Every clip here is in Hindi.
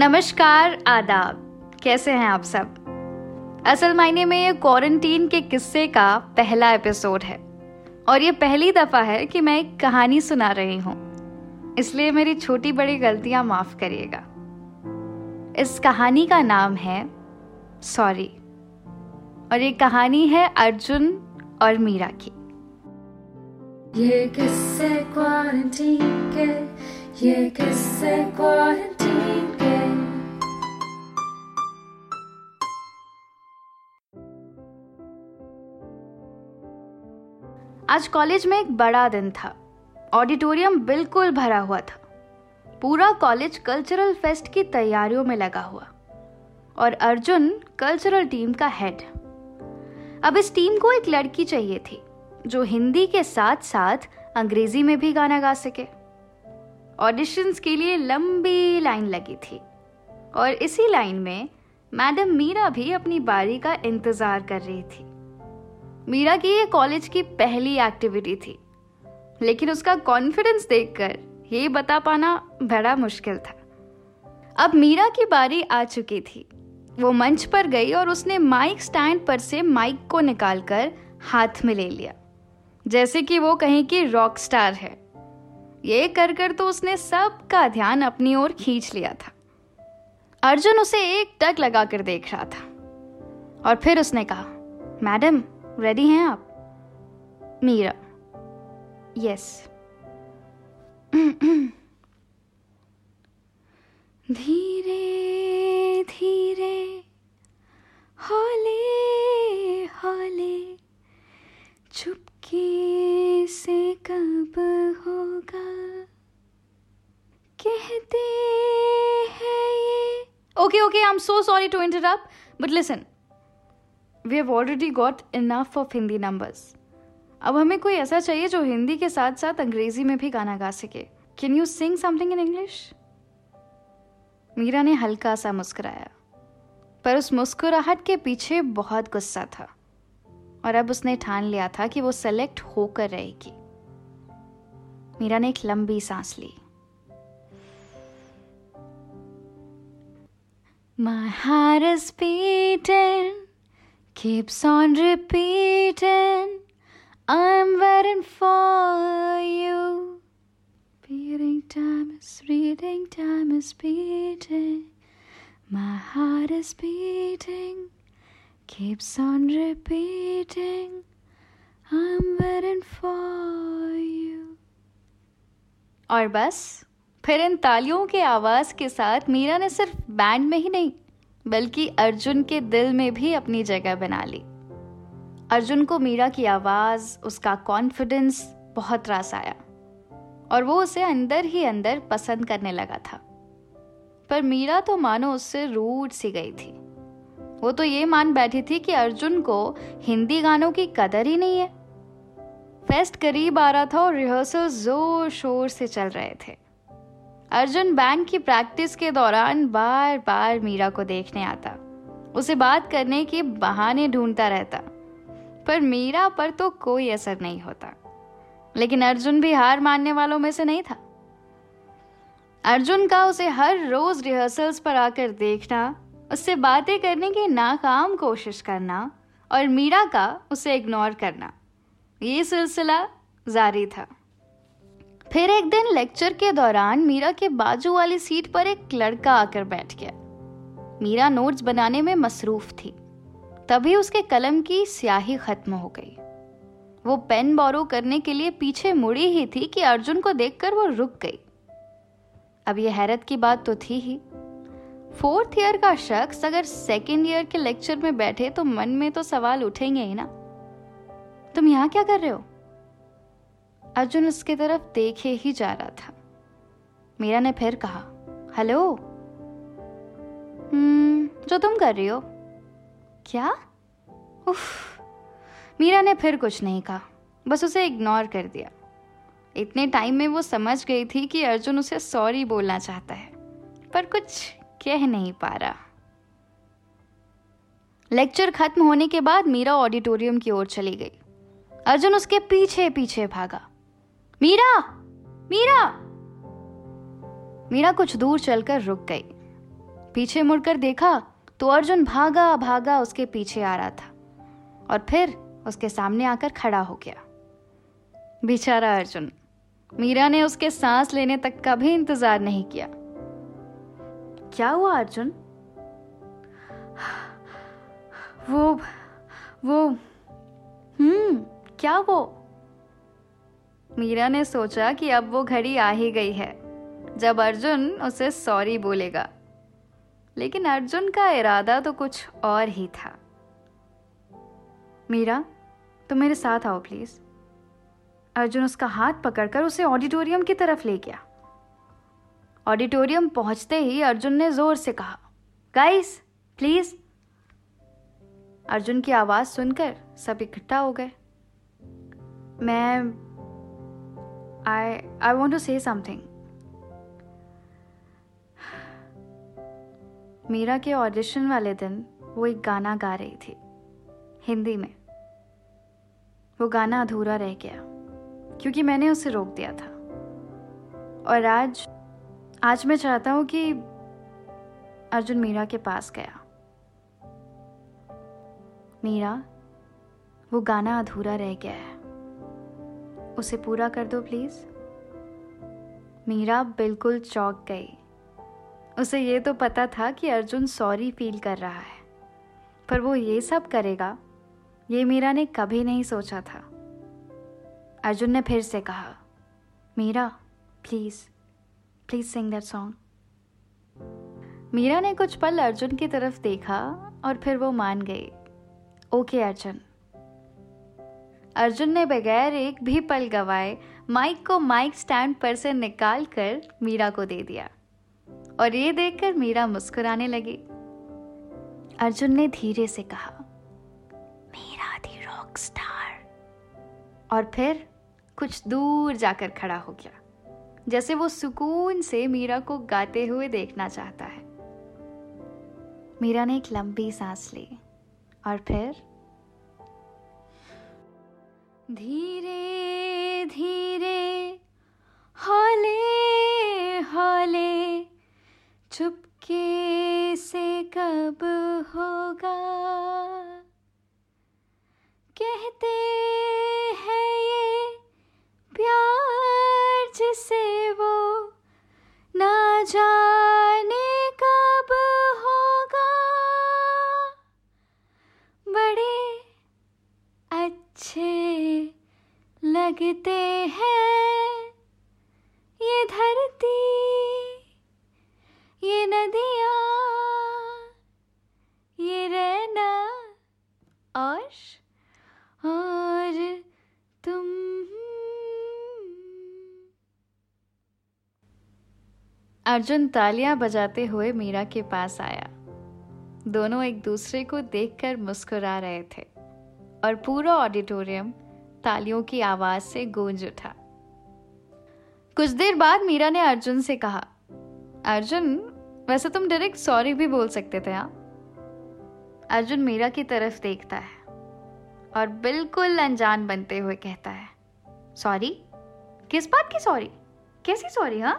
नमस्कार, आदाब। कैसे हैं आप सब? असल मायने में ये क्वारंटीन के किस्से का पहला एपिसोड है। और ये पहली दफ़ा है कि मैं एक कहानी सुना रही हूँ। इसलिए मेरी छोटी बड़ी गलतियाँ माफ़ करिएगा। इस कहानी का नाम है सॉरी। और ये कहानी है अर्जुन और मीरा की। ये किस्से क्वारंटीन के, ये किस्से क्वारंटीन आज कॉलेज में एक बड़ा दिन था। ऑडिटोरियम बिल्कुल भरा हुआ था। पूरा कॉलेज कल्चरल फेस्ट की तैयारियों में लगा हुआ और अर्जुन कल्चरल टीम का हेड। अब इस टीम को एक लड़की चाहिए थी, जो हिंदी के साथ साथ अंग्रेज़ी में भी गाना गा सके। ऑडिशंस के लिए लंबी लाइन लगी थी और इसी लाइन में मैडम मीरा भी अपनी बारी का इंतज़ार कर रही थी। मीरा की ये कॉलेज की पहली एक्टिविटी थी। लेकिन उसका कॉन्फिडेंस देखकर ये बता पाना बड़ा मुश्किल था। अब मीरा की बारी आ चुकी थी। वो मंच पर गई और उसने माइक स्टैंड पर से माइक को निकालकर हाथ में ले लिया। जैसे कि वो कहीं की रॉक स्टार है। ये कर कर तो उसने सबका ध्यान अपनी ओर खींच लिया था। अर्जुन उसे एक टक लगाकर देख रहा था। और फिर उसने कहा, मैडम रेडी हैं आप? मीरा. यस धीरे धीरे. हौले हौले. चुपके से कब होगा? कहते हैं ये. Okay okay I am so sorry to interrupt but listen we have already got enough of Hindi numbers अब हमें कोई ऐसा चाहिए जो हिंदी के साथ साथ अंग्रेज़ी में भी गाना गा सके। Can you sing something in English Meera ने हल्का सा मुस्कुराया। पर उस मुस्कुराहट के पीछे बहुत गुस्सा था। और अब उसने ठान लिया था कि वो सेलेक्ट होकर रहेगी। मीरा ने एक लंबी सांस ली। My heart is beating, keeps on repeating. I'm waiting for you. Beating time is reading, time is beating. My heart is beating, keeps on repeating. I'm waiting for you. और बस फिर इन तालियों के आवाज के साथ मीरा ने सिर्फ बैंड में ही नहीं बल्कि अर्जुन के दिल में भी अपनी जगह बना ली। अर्जुन को मीरा की आवाज़, उसका कॉन्फिडेंस बहुत रास आया। और वो उसे अंदर ही अंदर पसंद करने लगा था। पर मीरा तो मानो उससे रूट सी गई थी। वो तो ये मान बैठी थी कि अर्जुन को हिंदी गानों की कदर ही नहीं है। फेस्ट करीब आ रहा था और रिहर्सल ज़ोर शोर से चल रहे थे। अर्जुन बैंक की प्रैक्टिस के दौरान बार बार मीरा को देखने आता। उसे बात करने के बहाने ढूंढता रहता, पर मीरा पर तो कोई असर नहीं होता। लेकिन अर्जुन भी हार मानने वालों में से नहीं था। अर्जुन का उसे हर रोज रिहर्सल्स पर आकर देखना, उससे बातें करने की नाकाम कोशिश करना और मीरा का उसे इग्नोर करना, ये सिलसिला जारी था। फिर एक दिन लेक्चर के दौरान मीरा के बाजू वाली सीट पर एक लड़का आकर बैठ गया। मीरा नोट्स बनाने में मसरूफ थी। तभी उसके कलम की स्याही खत्म हो गई। वो पेन बोरो करने के लिए पीछे मुड़ी ही थी कि अर्जुन को देखकर वो रुक गई। अब ये हैरत की बात तो थी ही। फोर्थ ईयर का शख्स अगर सेकेंड ईयर के लेक्चर में बैठे तो मन में तो सवाल उठेंगे ही ना। तुम यहाँ क्या कर रहे हो? अर्जुन उसकी तरफ़ देखे ही जा रहा था। मीरा ने फिर कहा हेलो? हम्म, जो तुम कर रही हो। क्या? उफ। मीरा ने फिर कुछ नहीं कहा बस उसे इग्नोर कर दिया। इतने टाइम में वो समझ गई थी कि अर्जुन उसे सॉरी बोलना चाहता है पर कुछ कह नहीं पा रहा। लेक्चर खत्म होने के बाद मीरा ऑडिटोरियम की ओर चली गई। अर्जुन उसके पीछे पीछे भागा। मीरा मीरा। मीरा कुछ दूर चलकर रुक गई। पीछे मुड़कर देखा तो अर्जुन भागा भागा उसके पीछे आ रहा था और फिर उसके सामने आकर खड़ा हो गया। बेचारा अर्जुन, मीरा ने उसके सांस लेने तक का भी इंतज़ार नहीं किया। क्या हुआ अर्जुन? वो वो हम्म क्या वो? मीरा ने सोचा कि अब वो घड़ी आ ही गई है, जब अर्जुन उसे सॉरी बोलेगा। लेकिन अर्जुन का इरादा तो कुछ और ही था। मीरा, तुम मेरे साथ आओ प्लीज़ अर्जुन उसका हाथ पकड़कर उसे ऑडिटोरियम की तरफ़ ले गया। ऑडिटोरियम पहुँचते ही अर्जुन ने ज़ोर से कहा गाइस प्लीज़ अर्जुन की आवाज़ सुनकर सब इकट्ठा हो गए। मैं I I want to say something Meera के ऑडिशन वाले दिन वो एक गाना गा रही थी, हिंदी में। वो गाना अधूरा रह गया, क्योंकि मैंने उसे रोक दिया था। और आज आज मैं चाहता हूँ कि अर्जुन मीरा के पास गया। मीरा, वो गाना अधूरा रह गया है। उसे पूरा कर दो प्लीज़ मीरा बिल्कुल चौक गई। उसे ये तो पता था कि अर्जुन सॉरी फील कर रहा है। पर वो ये सब करेगा, ये मीरा ने कभी नहीं सोचा था। अर्जुन ने फिर से कहा, Meera please please sing that song Meera ने कुछ पल अर्जुन की तरफ़ देखा और फिर वो मान गई ओके अर्जुन अर्जुन ने बगैर एक भी पल गवाए, माइक को माइक स्टैंड पर से निकाल कर मीरा को दे दिया। और ये देखकर मीरा मुस्कुराने लगी। अर्जुन ने धीरे से कहा, मीरा दी रॉक स्टार और फिर कुछ दूर जाकर खड़ा हो गया, जैसे वो सुकून से मीरा को गाते हुए देखना चाहता है। मीरा ने एक लंबी सांस ली और फिर धीरे धीरे हौले हौले चुपके से कब होगा? कहते लगते हैं। ये धरती, ये नदिया, ये रहना और और तुम। अर्जुन तालियाँ बजाते हुए मीरा के पास आया। दोनों एक दूसरे को देखकर मुस्कुरा रहे थे और पूरा ऑडिटोरियम तालियों की आवाज़ से गूंज उठा। कुछ देर बाद मीरा ने अर्जुन से कहा, अर्जुन, वैसे तुम डायरेक्ट सॉरी भी बोल सकते थे हाँ? अर्जुन मीरा की तरफ़ देखता है और बिल्कुल अनजान बनते हुए कहता है सॉरी किस बात की सॉरी कैसी सॉरी हाँ?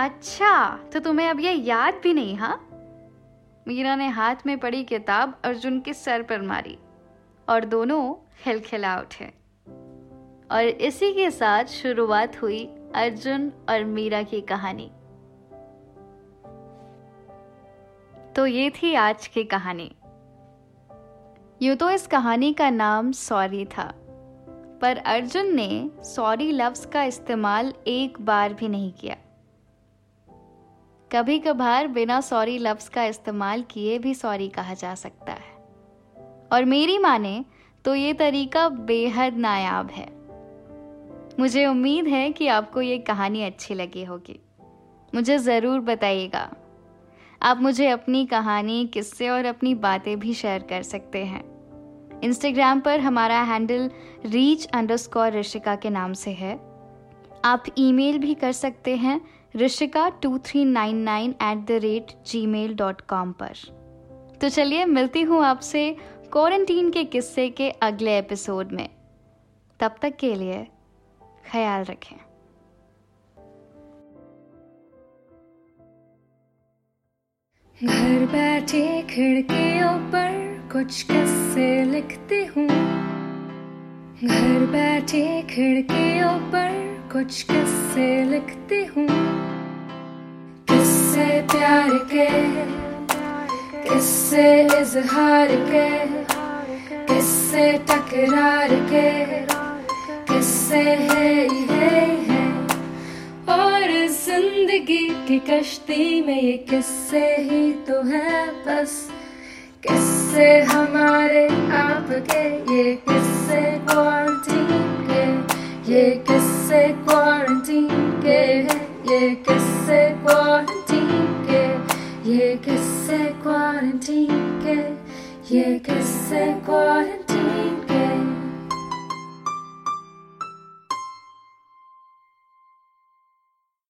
अच्छा तो तुम्हें अब ये याद भी नहीं हाँ? मीरा ने हाथ में पड़ी किताब अर्जुन के सर पर मारी। और दोनों खिलखिला उठे। और इसी के साथ शुरुआत हुई अर्जुन और मीरा की कहानी। तो ये थी आज की कहानी। यूँ तो इस कहानी का नाम सॉरी था, पर अर्जुन ने सॉरी लफ्ज का इस्तेमाल एक बार भी नहीं किया। कभी कभार बिना सॉरी लफ्ज का इस्तेमाल किए भी सॉरी कहा जा सकता है। और मेरी माने तो ये तरीका बेहद नायाब है। मुझे उम्मीद है कि आपको ये कहानी अच्छी लगी होगी। मुझे ज़रूर बताइएगा। आप मुझे अपनी कहानी, किस्से और अपनी बातें भी शेयर कर सकते हैं। इंस्टाग्राम पर हमारा हैंडल रीच अंडरस्कोर ऋषिका के नाम से है। आप ईमेल भी कर सकते हैं Rishika two three nine nine at the rate Gmail dot com पर। तो चलिए, मिलती हूँ आपसे क्वारंटीन के किस्से के अगले एपिसोड में। तब तक के लिए ख्याल रखें। घर बैठे खिड़कियों पर कुछ किस्से लिखती हूँ। घर बैठे खिड़कियों पर कुछ किस्से लिखती हूँ। किस्से प्यार के, किस्से इजहार के। किस्से टकरार के किस्से है है है। और ज़िंदगी की कश्ती में ये किस्से ही तो है, बस। किस्से हमारे आपके, ये किस्से क्वारंटीन के, ये किस्से क्वारंटीन के ये किस्से क्वारंटीन के, ये किस्से क्वारंटीन के, ये किस्से क्वारंटीन name.